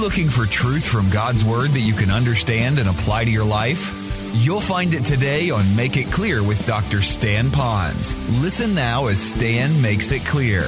looking for truth from God's Word that you can understand and apply to your life? You'll find it today on Make It Clear with Dr. Stan Ponz. Listen now as Stan makes it clear.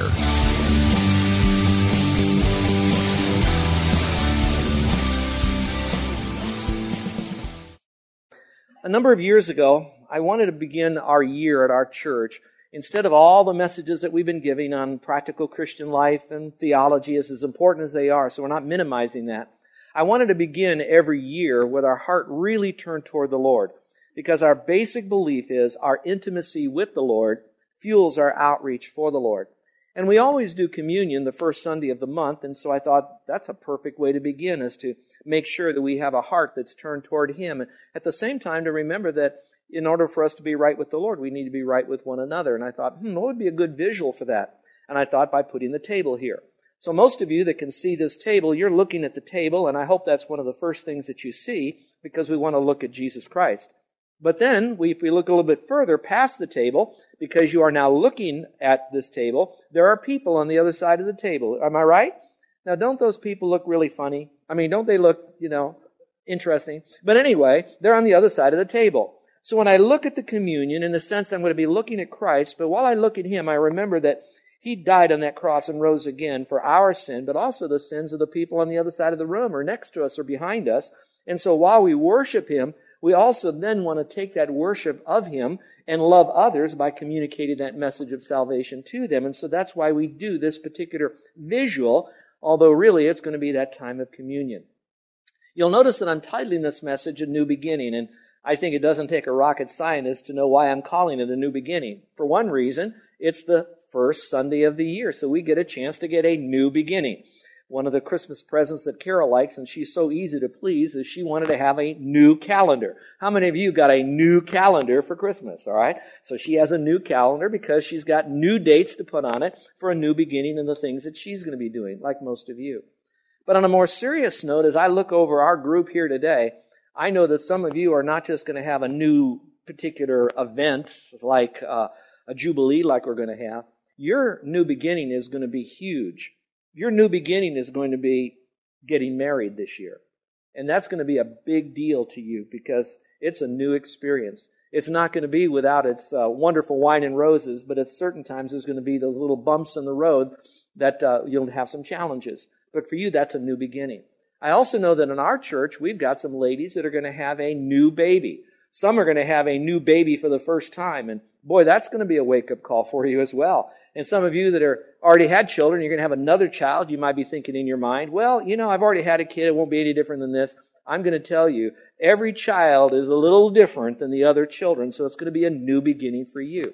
A number of years ago, I wanted to begin our year at our church instead of all the messages that we've been giving on practical Christian life and theology is as important as they are, so we're not minimizing that. I wanted to begin every year with our heart really turned toward the Lord because our basic belief is our intimacy with the Lord fuels our outreach for the Lord. And we always do communion the first Sunday of the month, and so I thought that's a perfect way to begin is to make sure that we have a heart that's turned toward Him. And At the same time, to remember that in order for us to be right with the Lord, we need to be right with one another. And I thought, hmm, what would be a good visual for that? And I thought by putting the table here. So most of you that can see this table, you're looking at the table, and I hope that's one of the first things that you see because we want to look at Jesus Christ. But then, we, if we look a little bit further past the table, because you are now looking at this table, there are people on the other side of the table. Am I right? Now, don't those people look really funny? I mean, don't they look, you know, interesting? But anyway, they're on the other side of the table. So when I look at the communion, in a sense, I'm going to be looking at Christ, but while I look at Him, I remember that He died on that cross and rose again for our sin, but also the sins of the people on the other side of the room or next to us or behind us. And so while we worship Him, we also then want to take that worship of Him and love others by communicating that message of salvation to them. And so that's why we do this particular visual, although really it's going to be that time of communion. You'll notice that I'm titling this message A New Beginning, and I think it doesn't take a rocket scientist to know why I'm calling it a new beginning. For one reason, it's the first Sunday of the year, so we get a chance to get a new beginning. One of the Christmas presents that Carol likes, and she's so easy to please, is she wanted to have a new calendar. How many of you got a new calendar for Christmas? All right. So she has a new calendar because she's got new dates to put on it for a new beginning and the things that she's going to be doing, like most of you. But on a more serious note, as I look over our group here today, I know that some of you are not just going to have a new particular event like uh, a jubilee, like we're going to have. Your new beginning is going to be huge. Your new beginning is going to be getting married this year. And that's going to be a big deal to you because it's a new experience. It's not going to be without its uh, wonderful wine and roses, but at certain times there's going to be those little bumps in the road that uh, you'll have some challenges. But for you, that's a new beginning. I also know that in our church, we've got some ladies that are going to have a new baby. Some are going to have a new baby for the first time. And boy, that's going to be a wake up call for you as well. And some of you that are already had children, you're going to have another child. You might be thinking in your mind, well, you know, I've already had a kid. It won't be any different than this. I'm going to tell you, every child is a little different than the other children. So it's going to be a new beginning for you.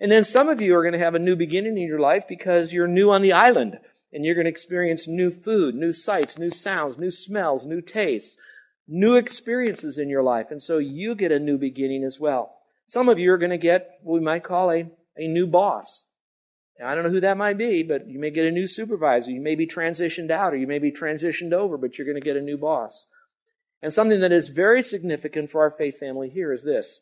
And then some of you are going to have a new beginning in your life because you're new on the island and you're going to experience new food, new sights, new sounds, new smells, new tastes, new experiences in your life. And so you get a new beginning as well. Some of you are going to get what we might call a, a new boss. Now, I don't know who that might be, but you may get a new supervisor. You may be transitioned out or you may be transitioned over, but you're going to get a new boss. And something that is very significant for our faith family here is this.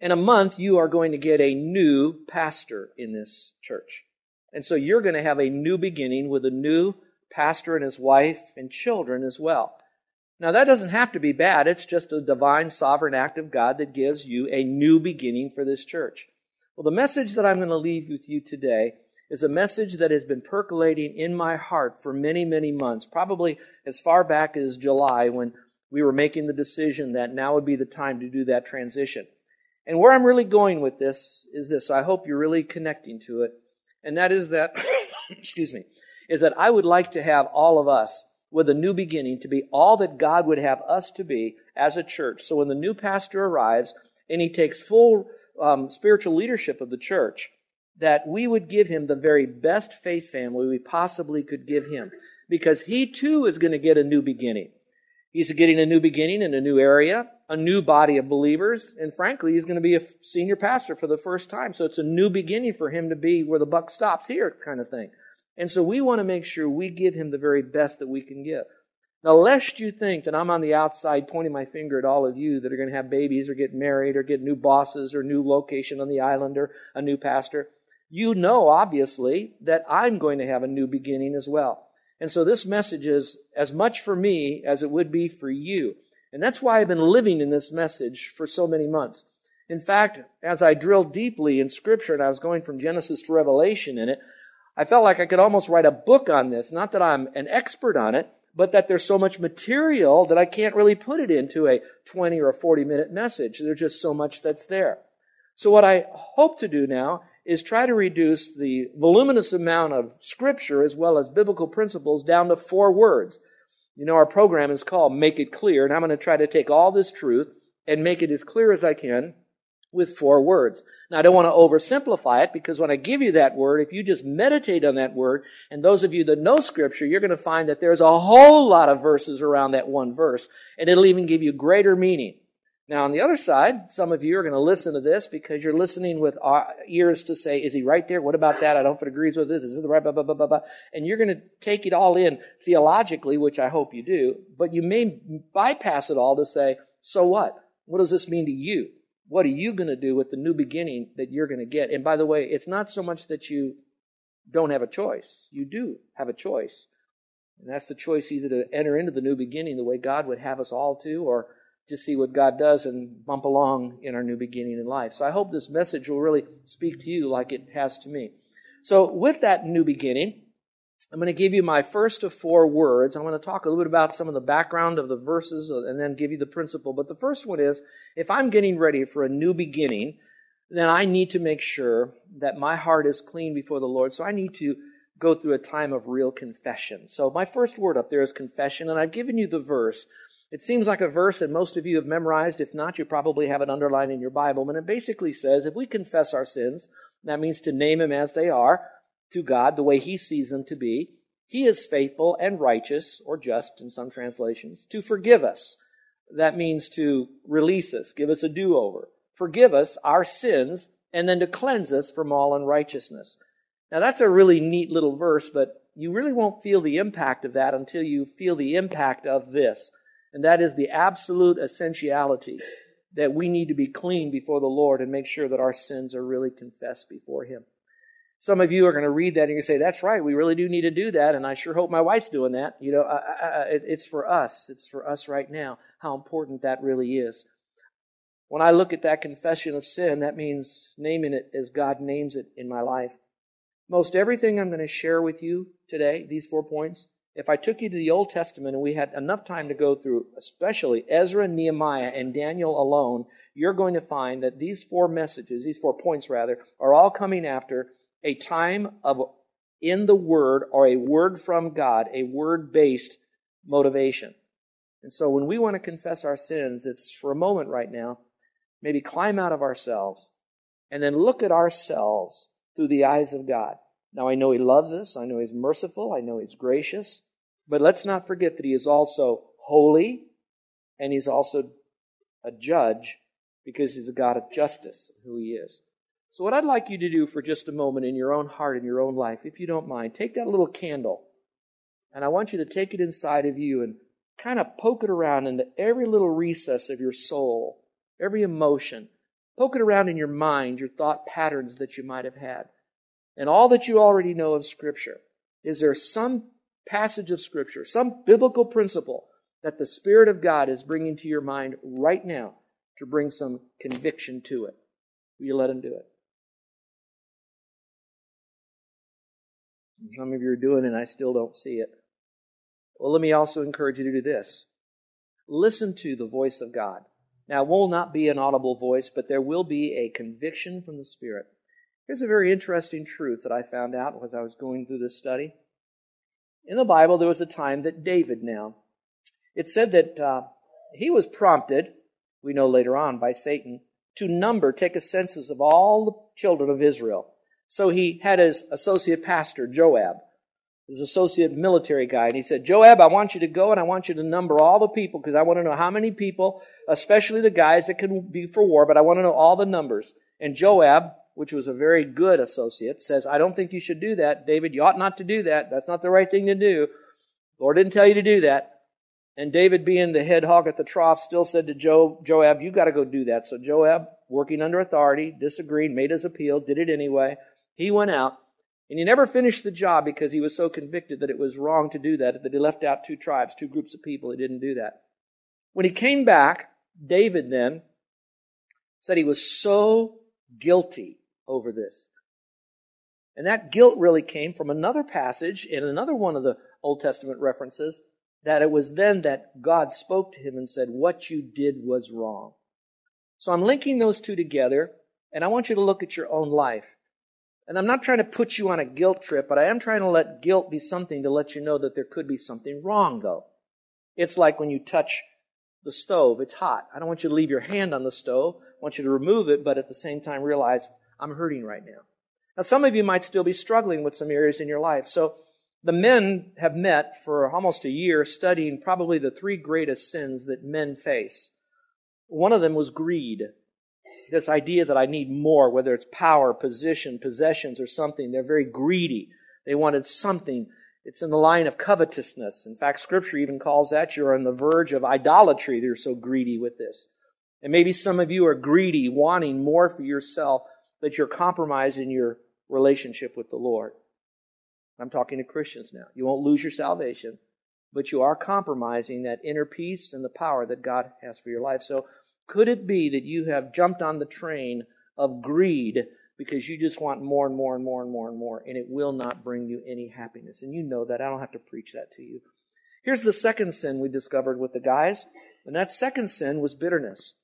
In a month, you are going to get a new pastor in this church. And so you're going to have a new beginning with a new pastor and his wife and children as well. Now, that doesn't have to be bad. It's just a divine, sovereign act of God that gives you a new beginning for this church. Well, the message that I'm going to leave with you today is a message that has been percolating in my heart for many, many months, probably as far back as July when we were making the decision that now would be the time to do that transition. And where I'm really going with this is this. I hope you're really connecting to it and that is that, excuse me, is that I would like to have all of us with a new beginning to be all that God would have us to be as a church. So when the new pastor arrives and he takes full um, spiritual leadership of the church that we would give him the very best faith family we possibly could give him because he too is going to get a new beginning. He's getting a new beginning in a new area, a new body of believers, and frankly, he's going to be a senior pastor for the first time. So it's a new beginning for him to be where the buck stops here kind of thing. And so we want to make sure we give him the very best that we can give. Now, lest you think that I'm on the outside pointing my finger at all of you that are going to have babies or get married or get new bosses or new location on the island or a new pastor, you know, obviously, that I'm going to have a new beginning as well. And so this message is as much for me as it would be for you. And that's why I've been living in this message for so many months. In fact, as I drilled deeply in Scripture and I was going from Genesis to Revelation in it, I felt like I could almost write a book on this. Not that I'm an expert on it, but that there's so much material that I can't really put it into a 20 or a 40 minute message. There's just so much that's there. So what I hope to do now is try to reduce the voluminous amount of scripture as well as biblical principles down to four words. You know, our program is called Make It Clear, and I'm going to try to take all this truth and make it as clear as I can with four words. Now, I don't want to oversimplify it because when I give you that word, if you just meditate on that word, and those of you that know scripture, you're going to find that there's a whole lot of verses around that one verse, and it'll even give you greater meaning. Now, on the other side, some of you are going to listen to this because you're listening with uh, ears to say, is he right there? What about that? I don't know if it agrees with this. Is this the right, blah, blah, blah, blah, blah. And you're going to take it all in theologically, which I hope you do, but you may bypass it all to say, so what? What does this mean to you? What are you going to do with the new beginning that you're going to get? And by the way, it's not so much that you don't have a choice. You do have a choice. And that's the choice either to enter into the new beginning the way God would have us all to, or just see what God does and bump along in our new beginning in life. So I hope this message will really speak to you like it has to me. So with that new beginning, I'm going to give you my first of four words. I'm going to talk a little bit about some of the background of the verses and then give you the principle. But the first one is, if I'm getting ready for a new beginning, then I need to make sure that my heart is clean before the Lord. So I need to go through a time of real confession. So my first word up there is confession, and I've given you the verse it seems like a verse that most of you have memorized. If not, you probably have it underlined in your Bible. And it basically says if we confess our sins, that means to name them as they are to God, the way He sees them to be, He is faithful and righteous, or just in some translations, to forgive us. That means to release us, give us a do over, forgive us our sins, and then to cleanse us from all unrighteousness. Now that's a really neat little verse, but you really won't feel the impact of that until you feel the impact of this and that is the absolute essentiality that we need to be clean before the Lord and make sure that our sins are really confessed before Him. Some of you are going to read that and you say, "That's right, we really do need to do that," and I sure hope my wife's doing that. You know, I, I, it's for us. It's for us right now. How important that really is. When I look at that confession of sin, that means naming it as God names it in my life. Most everything I'm going to share with you today, these four points, if I took you to the Old Testament and we had enough time to go through, especially Ezra, Nehemiah, and Daniel alone, you're going to find that these four messages, these four points rather, are all coming after a time of in the Word or a word from God, a word based motivation. And so when we want to confess our sins, it's for a moment right now, maybe climb out of ourselves and then look at ourselves through the eyes of God. Now, I know He loves us. I know He's merciful. I know He's gracious. But let's not forget that He is also holy and He's also a judge because He's a God of justice, who He is. So, what I'd like you to do for just a moment in your own heart, in your own life, if you don't mind, take that little candle and I want you to take it inside of you and kind of poke it around into every little recess of your soul, every emotion. Poke it around in your mind, your thought patterns that you might have had and all that you already know of Scripture, is there some passage of Scripture, some biblical principle that the Spirit of God is bringing to your mind right now to bring some conviction to it? Will you let Him do it? Some of you are doing it, and I still don't see it. Well, let me also encourage you to do this. Listen to the voice of God. Now, it will not be an audible voice, but there will be a conviction from the Spirit. Here's a very interesting truth that I found out as I was going through this study. In the Bible, there was a time that David now, it said that uh, he was prompted, we know later on, by Satan, to number, take a census of all the children of Israel. So he had his associate pastor, Joab, his associate military guy, and he said, Joab, I want you to go and I want you to number all the people because I want to know how many people, especially the guys that can be for war, but I want to know all the numbers. And Joab, which was a very good associate, says, I don't think you should do that. David, you ought not to do that. That's not the right thing to do. The Lord didn't tell you to do that. And David, being the head hog at the trough, still said to jo- Joab, You got to go do that. So Joab, working under authority, disagreed, made his appeal, did it anyway. He went out, and he never finished the job because he was so convicted that it was wrong to do that, that he left out two tribes, two groups of people. He didn't do that. When he came back, David then said he was so guilty over this. And that guilt really came from another passage in another one of the Old Testament references that it was then that God spoke to him and said, What you did was wrong. So I'm linking those two together, and I want you to look at your own life. And I'm not trying to put you on a guilt trip, but I am trying to let guilt be something to let you know that there could be something wrong, though. It's like when you touch the stove, it's hot. I don't want you to leave your hand on the stove. I want you to remove it, but at the same time realize I'm hurting right now. Now, some of you might still be struggling with some areas in your life. So, the men have met for almost a year studying probably the three greatest sins that men face. One of them was greed. This idea that I need more, whether it's power, position, possessions, or something. They're very greedy. They wanted something. It's in the line of covetousness. In fact, Scripture even calls that you're on the verge of idolatry. They're so greedy with this. And maybe some of you are greedy, wanting more for yourself, that you're compromising your relationship with the Lord. I'm talking to Christians now. You won't lose your salvation, but you are compromising that inner peace and the power that God has for your life. So, could it be that you have jumped on the train of greed because you just want more and more and more and more and more, and it will not bring you any happiness? And you know that. I don't have to preach that to you. Here's the second sin we discovered with the guys, and that second sin was bitterness.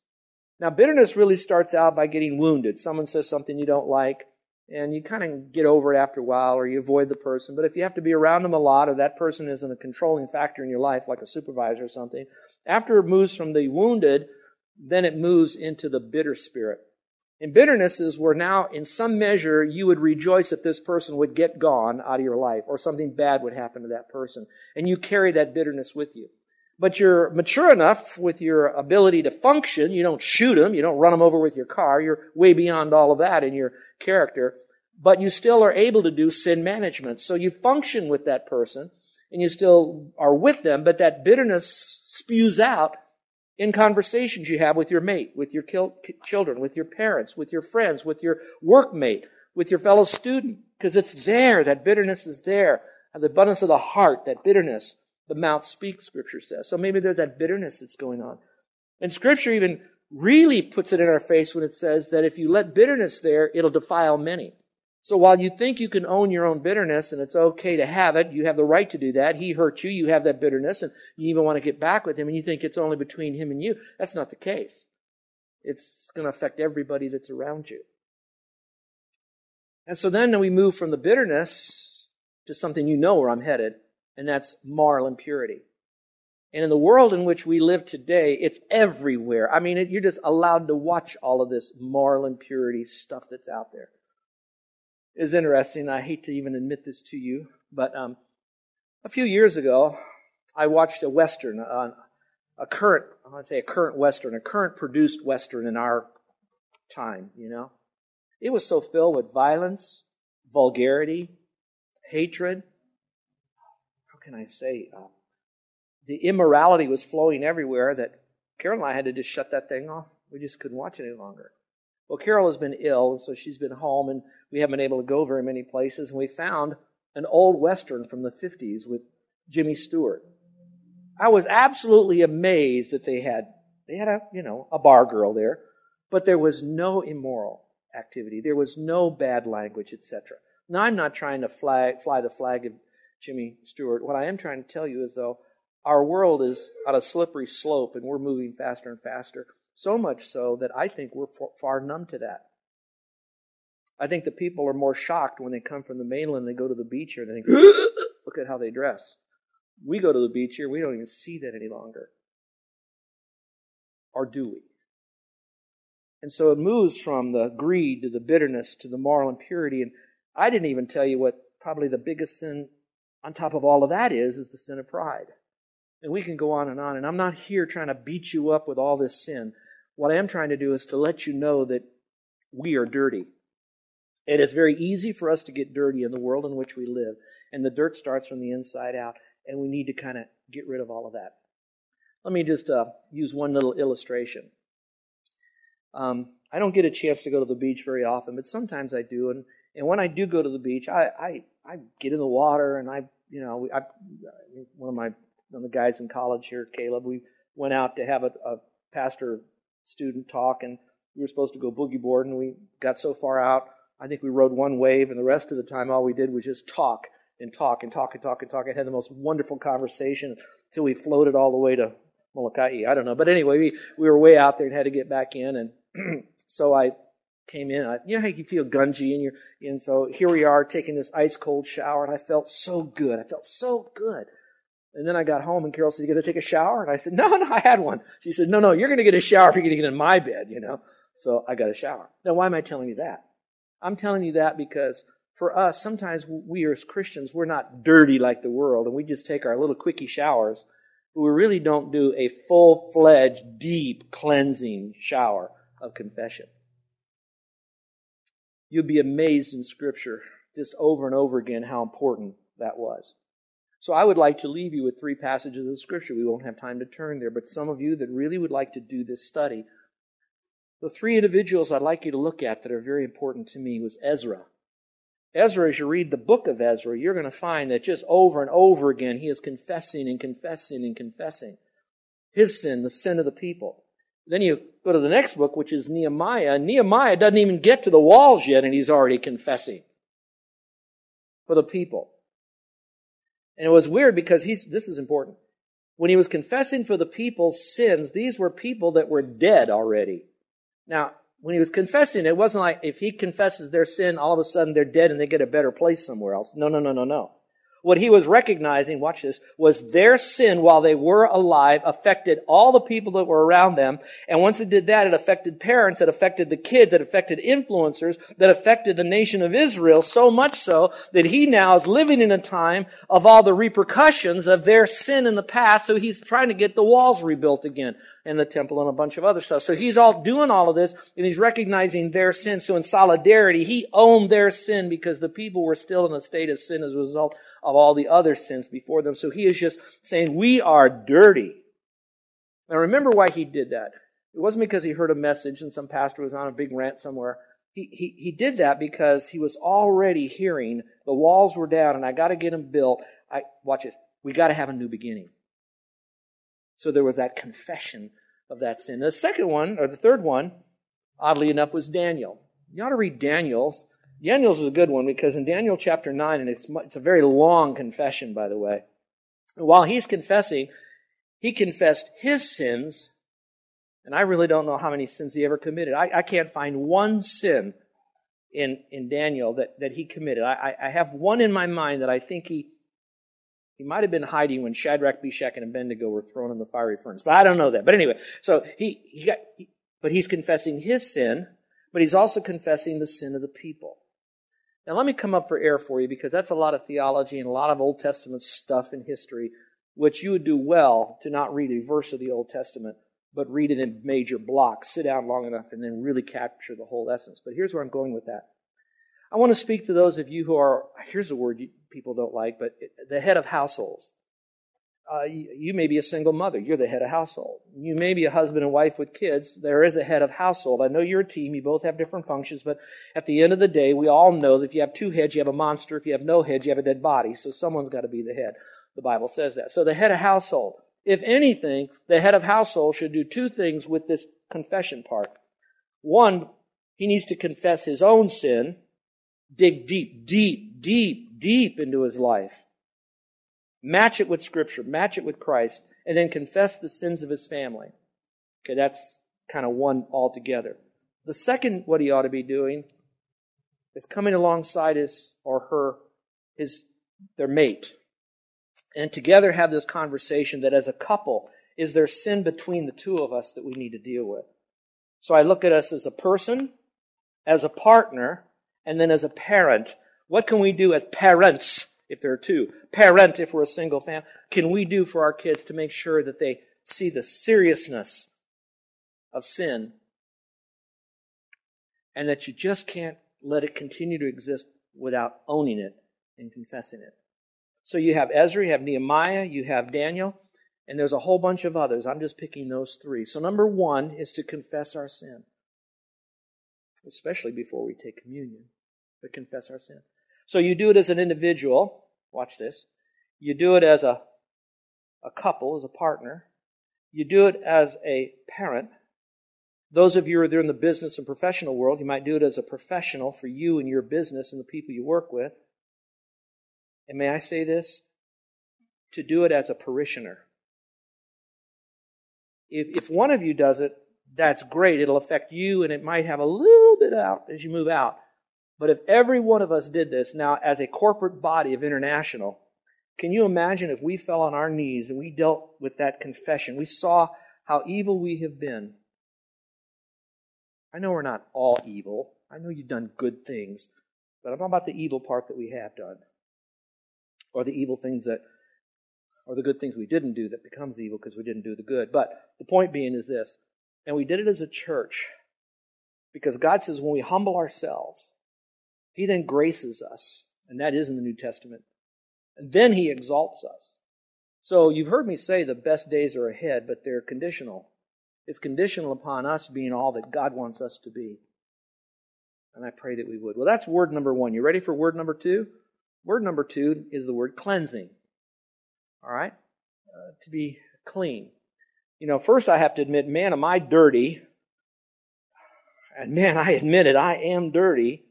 Now, bitterness really starts out by getting wounded. Someone says something you don't like, and you kind of get over it after a while or you avoid the person. But if you have to be around them a lot or that person isn't a controlling factor in your life, like a supervisor or something, after it moves from the wounded, then it moves into the bitter spirit. And bitterness is where now, in some measure, you would rejoice that this person would get gone out of your life or something bad would happen to that person. And you carry that bitterness with you. But you're mature enough with your ability to function. You don't shoot them. You don't run them over with your car. You're way beyond all of that in your character, but you still are able to do sin management. So you function with that person and you still are with them, but that bitterness spews out in conversations you have with your mate, with your children, with your parents, with your friends, with your workmate, with your fellow student, because it's there. That bitterness is there. The abundance of the heart, that bitterness, the mouth speaks, scripture says. So maybe there's that bitterness that's going on. And scripture even really puts it in our face when it says that if you let bitterness there, it'll defile many. So while you think you can own your own bitterness and it's okay to have it, you have the right to do that. He hurt you, you have that bitterness, and you even want to get back with him, and you think it's only between him and you. That's not the case. It's going to affect everybody that's around you. And so then we move from the bitterness to something you know where I'm headed, and that's moral impurity. And in the world in which we live today, it's everywhere. I mean, it, you're just allowed to watch all of this moral impurity stuff that's out there. It's interesting. I hate to even admit this to you, but um, a few years ago, I watched a western, uh, a current, I want to say a current western, a current produced western in our time. You know, it was so filled with violence, vulgarity, hatred. Can I say? Uh, the immorality was flowing everywhere that Carol and I had to just shut that thing off. We just couldn't watch it any longer. Well, Carol has been ill, so she's been home, and we haven't been able to go very many places. And we found an old Western from the 50s with Jimmy Stewart. I was absolutely amazed that they had, they had a, you know, a bar girl there, but there was no immoral activity. There was no bad language, etc. Now, I'm not trying to flag, fly the flag of Jimmy Stewart. What I am trying to tell you is, though, our world is on a slippery slope and we're moving faster and faster. So much so that I think we're far numb to that. I think the people are more shocked when they come from the mainland, they go to the beach here and they think, look at how they dress. We go to the beach here, we don't even see that any longer. Or do we? And so it moves from the greed to the bitterness to the moral impurity. And I didn't even tell you what probably the biggest sin on top of all of that is, is the sin of pride. And we can go on and on. And I'm not here trying to beat you up with all this sin. What I am trying to do is to let you know that we are dirty. And It is very easy for us to get dirty in the world in which we live. And the dirt starts from the inside out. And we need to kind of get rid of all of that. Let me just uh, use one little illustration. Um, I don't get a chance to go to the beach very often, but sometimes I do. And, and when I do go to the beach, I, I, I get in the water and I, you know, I, one of my one of the guys in college here, Caleb, we went out to have a, a pastor student talk, and we were supposed to go boogie board, and we got so far out, I think we rode one wave, and the rest of the time, all we did was just talk and talk and talk and talk and talk. I had the most wonderful conversation until we floated all the way to Molokai. I don't know, but anyway, we we were way out there and had to get back in, and so I came in. I, you know how you feel gungy, and you're and so here we are taking this ice cold shower, and I felt so good. I felt so good. And then I got home and Carol said, you going to take a shower? And I said, no, no, I had one. She said, no, no, you're going to get a shower if you're going to get in my bed, you know? So I got a shower. Now, why am I telling you that? I'm telling you that because for us, sometimes we as Christians, we're not dirty like the world and we just take our little quickie showers, but we really don't do a full-fledged, deep cleansing shower of confession. You'll be amazed in scripture just over and over again how important that was. So I would like to leave you with three passages of Scripture. We won't have time to turn there, but some of you that really would like to do this study, the three individuals I'd like you to look at that are very important to me was Ezra. Ezra, as you read the book of Ezra, you're going to find that just over and over again, he is confessing and confessing and confessing his sin, the sin of the people. Then you go to the next book, which is Nehemiah. Nehemiah doesn't even get to the walls yet, and he's already confessing for the people. And it was weird because he's, this is important. When he was confessing for the people's sins, these were people that were dead already. Now, when he was confessing, it wasn't like if he confesses their sin, all of a sudden they're dead and they get a better place somewhere else. No, no, no, no, no. What he was recognizing, watch this, was their sin while they were alive affected all the people that were around them. And once it did that, it affected parents, it affected the kids, it affected influencers, that affected the nation of Israel so much so that he now is living in a time of all the repercussions of their sin in the past. So he's trying to get the walls rebuilt again and the temple and a bunch of other stuff. So he's all doing all of this and he's recognizing their sin. So in solidarity, he owned their sin because the people were still in a state of sin as a result of all the other sins before them. So he is just saying, we are dirty. Now remember why he did that. It wasn't because he heard a message and some pastor was on a big rant somewhere. He, he, he did that because he was already hearing the walls were down and I got to get them built. I, watch this. We got to have a new beginning. So there was that confession of that sin. The second one, or the third one, oddly enough, was Daniel. You ought to read Daniel's Daniel's is a good one because in Daniel chapter 9, and it's, it's a very long confession, by the way, while he's confessing, he confessed his sins, and I really don't know how many sins he ever committed. I, I can't find one sin in, in Daniel that, that he committed. I, I have one in my mind that I think he, he might have been hiding when Shadrach, Meshach, and Abednego were thrown in the fiery furnace, but I don't know that. But anyway, so he, he got, he, but he's confessing his sin, but he's also confessing the sin of the people. Now, let me come up for air for you because that's a lot of theology and a lot of Old Testament stuff in history, which you would do well to not read a verse of the Old Testament, but read it in major blocks. Sit down long enough and then really capture the whole essence. But here's where I'm going with that. I want to speak to those of you who are, here's a word people don't like, but the head of households uh, you, you, may be a single mother. You're the head of household. You may be a husband and wife with kids. There is a head of household. I know you're a team. You both have different functions, but at the end of the day, we all know that if you have two heads, you have a monster. If you have no heads, you have a dead body. So someone's got to be the head. The Bible says that. So the head of household. If anything, the head of household should do two things with this confession part. One, he needs to confess his own sin, dig deep, deep, deep, deep into his life match it with Scripture, match it with Christ, and then confess the sins of his family. Okay, that's kind of one altogether. The second, what he ought to be doing is coming alongside his or her, his, their mate, and together have this conversation that as a couple, is there sin between the two of us that we need to deal with? So I look at us as a person, as a partner, and then as a parent. What can we do as parents, if there are two? Parent, if we're a single family, can we do for our kids to make sure that they see the seriousness of sin and that you just can't let it continue to exist without owning it and confessing it. So you have Ezra, you have Nehemiah, you have Daniel, and there's a whole bunch of others. I'm just picking those three. So number one is to confess our sin, especially before we take communion, but confess our sin. So you do it as an individual. Watch this. You do it as a, a couple, as a partner. You do it as a parent. Those of you who are there in the business and professional world, you might do it as a professional for you and your business and the people you work with. And may I say this? To do it as a parishioner. If, if one of you does it, that's great. It'll affect you and it might have a little bit out as you move out. But if every one of us did this now as a corporate body of international, can you imagine if we fell on our knees and we dealt with that confession? We saw how evil we have been. I know we're not all evil. I know you've done good things. But I'm talking about the evil part that we have done. Or the evil things that, or the good things we didn't do that becomes evil because we didn't do the good. But the point being is this, and we did it as a church. Because God says when we humble ourselves, He then graces us. And that is in the New Testament. And then he exalts us. So you've heard me say the best days are ahead, but they're conditional. It's conditional upon us being all that God wants us to be. And I pray that we would. Well, that's word number one. You ready for word number two? Word number two is the word cleansing. All right? Uh, to be clean. You know, first I have to admit, man, am I dirty? And man, I admit it, I am dirty.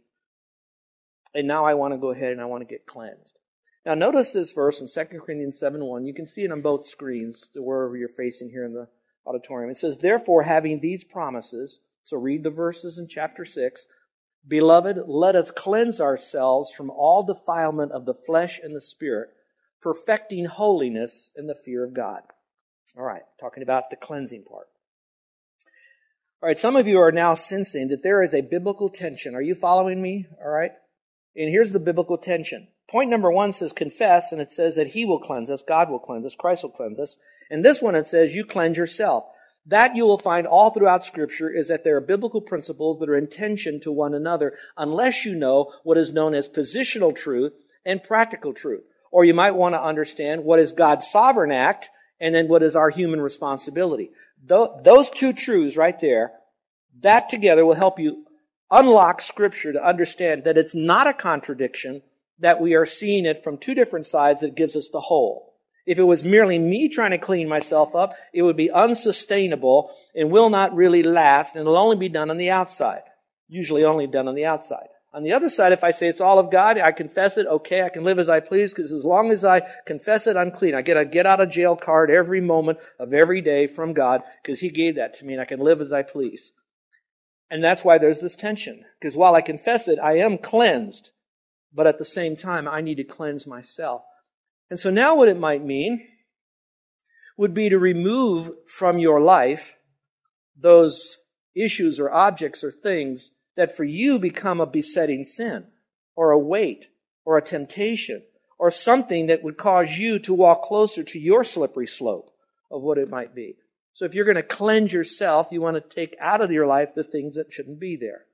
And now I want to go ahead and I want to get cleansed. Now notice this verse in 2 Corinthians 7 1. You can see it on both screens, wherever you're facing here in the auditorium. It says, Therefore, having these promises, so read the verses in chapter 6. Beloved, let us cleanse ourselves from all defilement of the flesh and the spirit, perfecting holiness in the fear of God. All right, talking about the cleansing part. All right, some of you are now sensing that there is a biblical tension. Are you following me? All right. And here's the biblical tension. Point number one says confess, and it says that He will cleanse us, God will cleanse us, Christ will cleanse us. And this one it says you cleanse yourself. That you will find all throughout scripture is that there are biblical principles that are in tension to one another unless you know what is known as positional truth and practical truth. Or you might want to understand what is God's sovereign act and then what is our human responsibility. Those two truths right there, that together will help you unlock scripture to understand that it's not a contradiction, that we are seeing it from two different sides that gives us the whole. If it was merely me trying to clean myself up, it would be unsustainable and will not really last and it'll only be done on the outside. Usually only done on the outside. On the other side, if I say it's all of God, I confess it, okay, I can live as I please, because as long as I confess it, I'm clean. I get a get out of jail card every moment of every day from God, because He gave that to me, and I can live as I please. And that's why there's this tension. Because while I confess it, I am cleansed but at the same time, I need to cleanse myself. And so now what it might mean would be to remove from your life those issues or objects or things that for you become a besetting sin or a weight or a temptation or something that would cause you to walk closer to your slippery slope of what it might be. So if you're going to cleanse yourself, you want to take out of your life the things that shouldn't be there.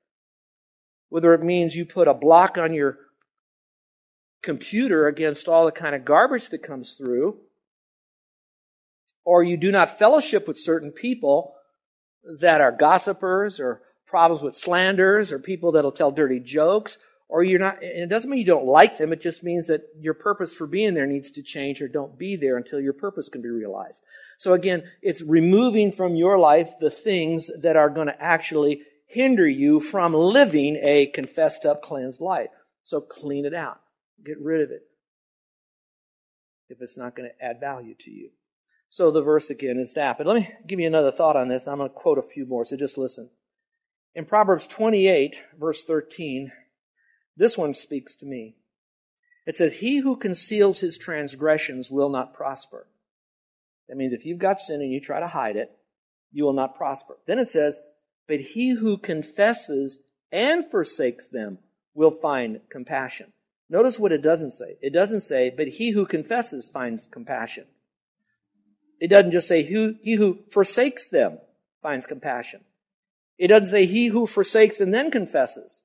Whether it means you put a block on your computer against all the kind of garbage that comes through, or you do not fellowship with certain people that are gossipers or problems with slanders or people that'll tell dirty jokes, or you're not, and it doesn't mean you don't like them, it just means that your purpose for being there needs to change or don't be there until your purpose can be realized. So again, it's removing from your life the things that are going to actually hinder you from living a confessed up, cleansed life. So clean it out. Get rid of it if it's not going to add value to you. So the verse again is that. But let me give you another thought on this. I'm going to quote a few more, so just listen. In Proverbs 28, verse 13, this one speaks to me. It says, He who conceals his transgressions will not prosper. That means if you've got sin and you try to hide it, you will not prosper. Then it says, but he who confesses and forsakes them will find compassion. Notice what it doesn't say. It doesn't say, but he who confesses finds compassion. It doesn't just say, he who forsakes them finds compassion. It doesn't say, he who forsakes and then confesses.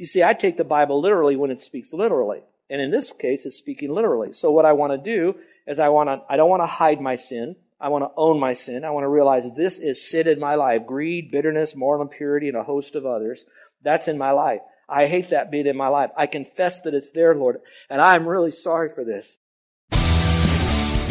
You see, I take the Bible literally when it speaks literally. And in this case, it's speaking literally. So what I want to do is I want to, I don't want to hide my sin. I want to own my sin. I want to realize this is sin in my life. Greed, bitterness, moral impurity, and a host of others. That's in my life. I hate that being in my life. I confess that it's there, Lord, and I'm really sorry for this.